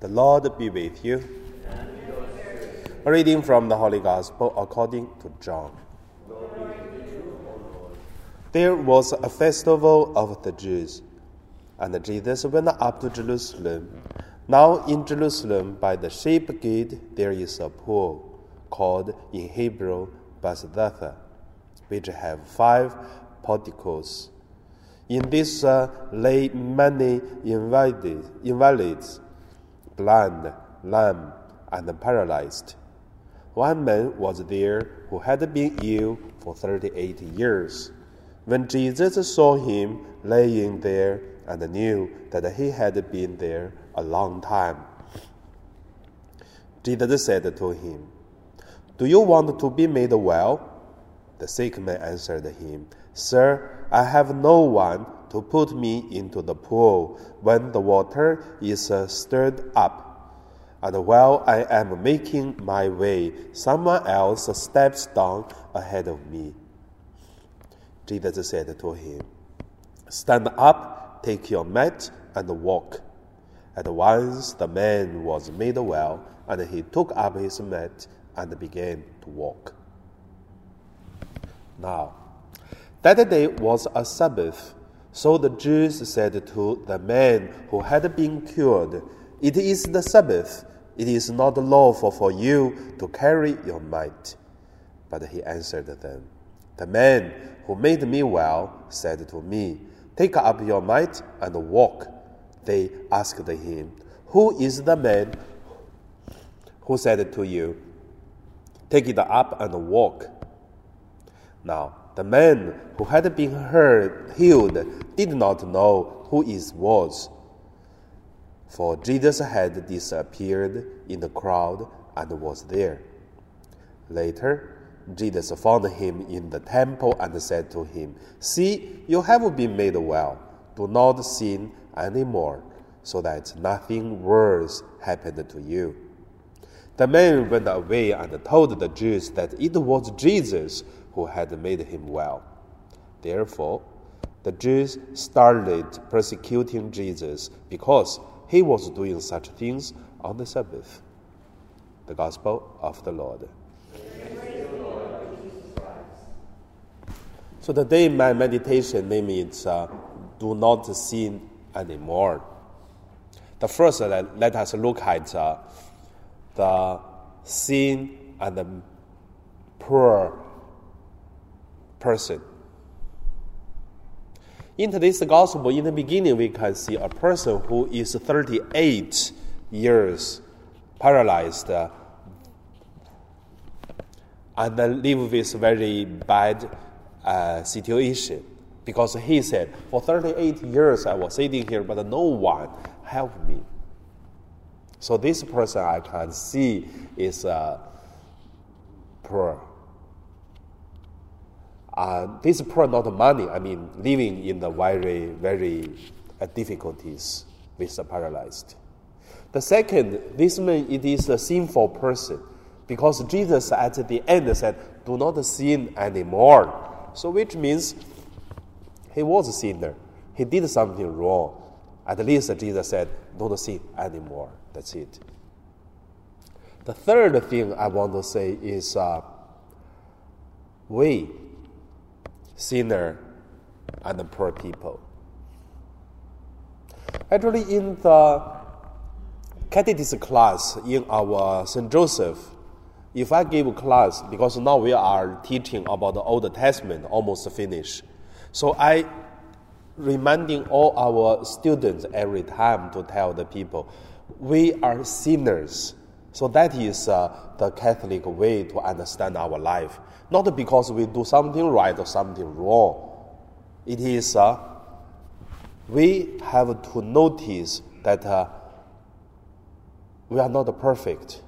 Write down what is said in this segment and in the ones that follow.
The Lord be with you. A reading from the Holy Gospel according to John. There was a festival of the Jews, and Jesus went up to Jerusalem. Now, in Jerusalem, by the sheep gate, there is a pool called in Hebrew Bethesda, which have five porticos. In this uh, lay many invalids, invalids, blind, lame, and paralyzed. One man was there who had been ill for 38 years. When Jesus saw him laying there and knew that he had been there a long time, Jesus said to him, Do you want to be made well? The sick man answered him, Sir, I have no one to put me into the pool when the water is uh, stirred up. And while I am making my way, someone else steps down ahead of me. Jesus said to him, Stand up, take your mat, and walk. At once the man was made well, and he took up his mat and began to walk. Now, that day was a Sabbath. So the Jews said to the man who had been cured, It is the Sabbath. It is not lawful for you to carry your mat. But he answered them, The man who made me well said to me, Take up your mat and walk. They asked him, Who is the man who said to you, Take it up and walk? Now, the man who had been heard, healed did not know who it was, for Jesus had disappeared in the crowd and was there. Later, Jesus found him in the temple and said to him, See, you have been made well. Do not sin anymore, so that nothing worse happened to you. The man went away and told the Jews that it was Jesus who had made him well. Therefore, the Jews started persecuting Jesus because he was doing such things on the Sabbath. The Gospel of the Lord. So today my meditation name is uh, "Do not sin anymore." The first, uh, let us look at uh, the sin and the poor person. In today's gospel, in the beginning, we can see a person who is 38 years paralyzed and live with very bad uh, situation. Because he said, For 38 years I was sitting here, but no one helped me. So this person I can see is uh, poor uh, this poor not money, I mean living in the very, very uh, difficulties with the paralyzed. The second, this man it is a sinful person because Jesus at the end said, Do not sin anymore. So which means he was a sinner. He did something wrong. At least Jesus said, Don't sin anymore. That's it. The third thing I want to say is uh, we sinner, and the poor people. Actually, in the catechism class in our St. Joseph, if I give class, because now we are teaching about the Old Testament, almost finished. So I reminding all our students every time to tell the people, we are sinners. So that is uh, the Catholic way to understand our life not because we do something right or something wrong. It is uh, we have to notice that uh, we are not perfect.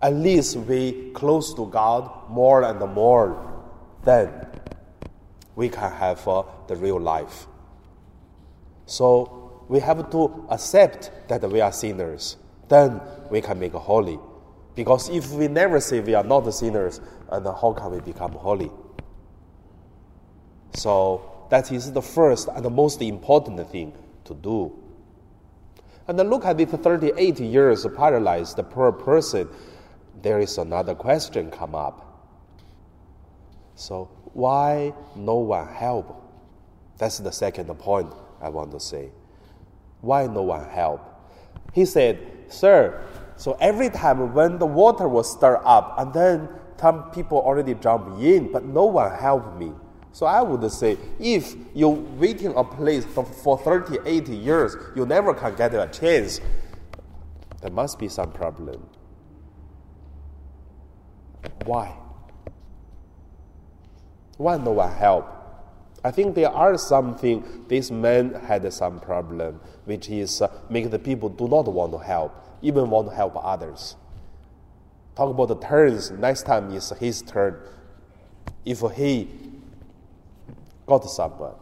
At least we close to God more and more, then we can have the real life. So we have to accept that we are sinners. Then we can make holy. Because if we never say we are not sinners, and how can we become holy? So that is the first and the most important thing to do. And then look at this 38 years paralyzed poor person. There is another question come up. So why no one help? That's the second point I want to say. Why no one help? He said, Sir, so every time when the water was stirred up, and then some people already jump in, but no one helped me. So I would say, if you're waiting a place for, for 30, 80 years, you never can get a chance, there must be some problem. Why? Why no one help? I think there are something this man had some problem, which is uh, make the people do not want to help, even want to help others. Talk about the turns. Next time is his turn. If he got someone,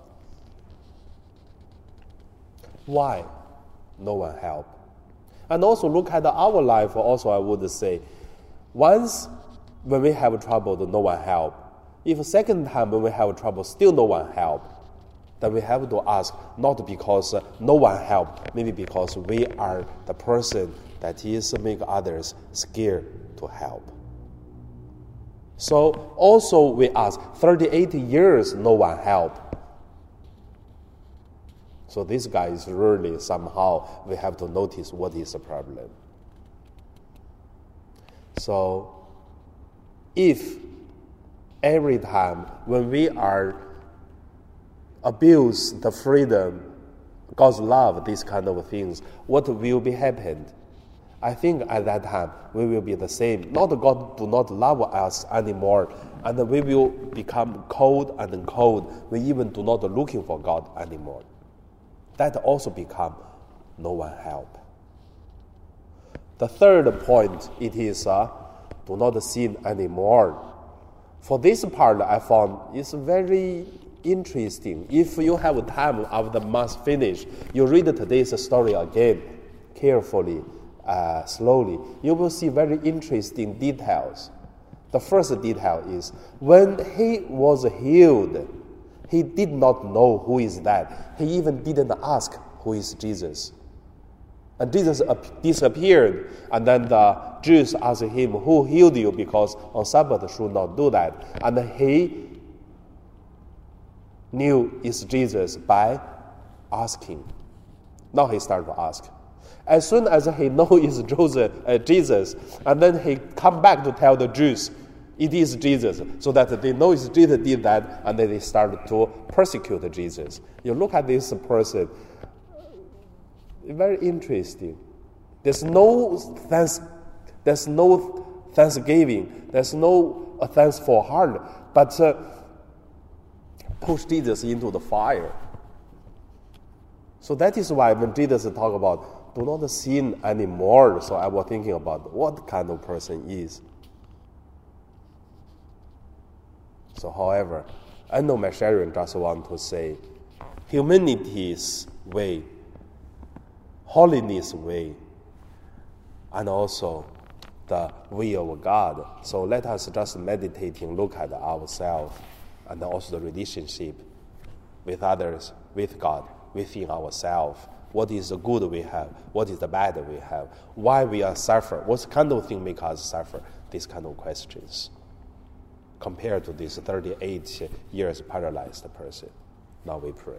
why no one help? And also look at our life. Also, I would say, once when we have trouble, no one help. If second time when we have trouble, still no one help, then we have to ask not because uh, no one help, maybe because we are the person that is make others scared to help. So also we ask 38 years no one help. So this guy is really somehow we have to notice what is the problem. So if every time when we are abuse the freedom, God's love, these kind of things, what will be happened? I think at that time we will be the same. Not God do not love us anymore, and we will become cold and cold. We even do not looking for God anymore. That also become no one help. The third point it is uh, do not sin anymore. For this part, I found it's very interesting. If you have time after the mass finish, you read today's story again carefully, uh, slowly. You will see very interesting details. The first detail is when he was healed, he did not know who is that. He even didn't ask who is Jesus. And Jesus disappeared, and then the Jews asked him, Who healed you? Because on Sabbath should not do that. And he knew it's Jesus by asking. Now he started to ask. As soon as he knows it's Joseph, uh, Jesus, and then he come back to tell the Jews, it is Jesus, so that they know it's Jesus did that, and then they started to persecute Jesus. You look at this person, very interesting. There's no thanks, there's no thanksgiving, there's no uh, thanks for heart, but uh, push Jesus into the fire. So that is why when Jesus talk about do not sin anymore, so I was thinking about what kind of person is. So, however, I know my sharing just want to say humanity's way holiness way and also the way of God. So let us just meditating, look at ourselves and also the relationship with others, with God, within ourselves. What is the good we have? What is the bad we have? Why we are suffer? What kind of thing make us suffer? These kind of questions. Compared to this 38 years paralyzed person. Now we pray.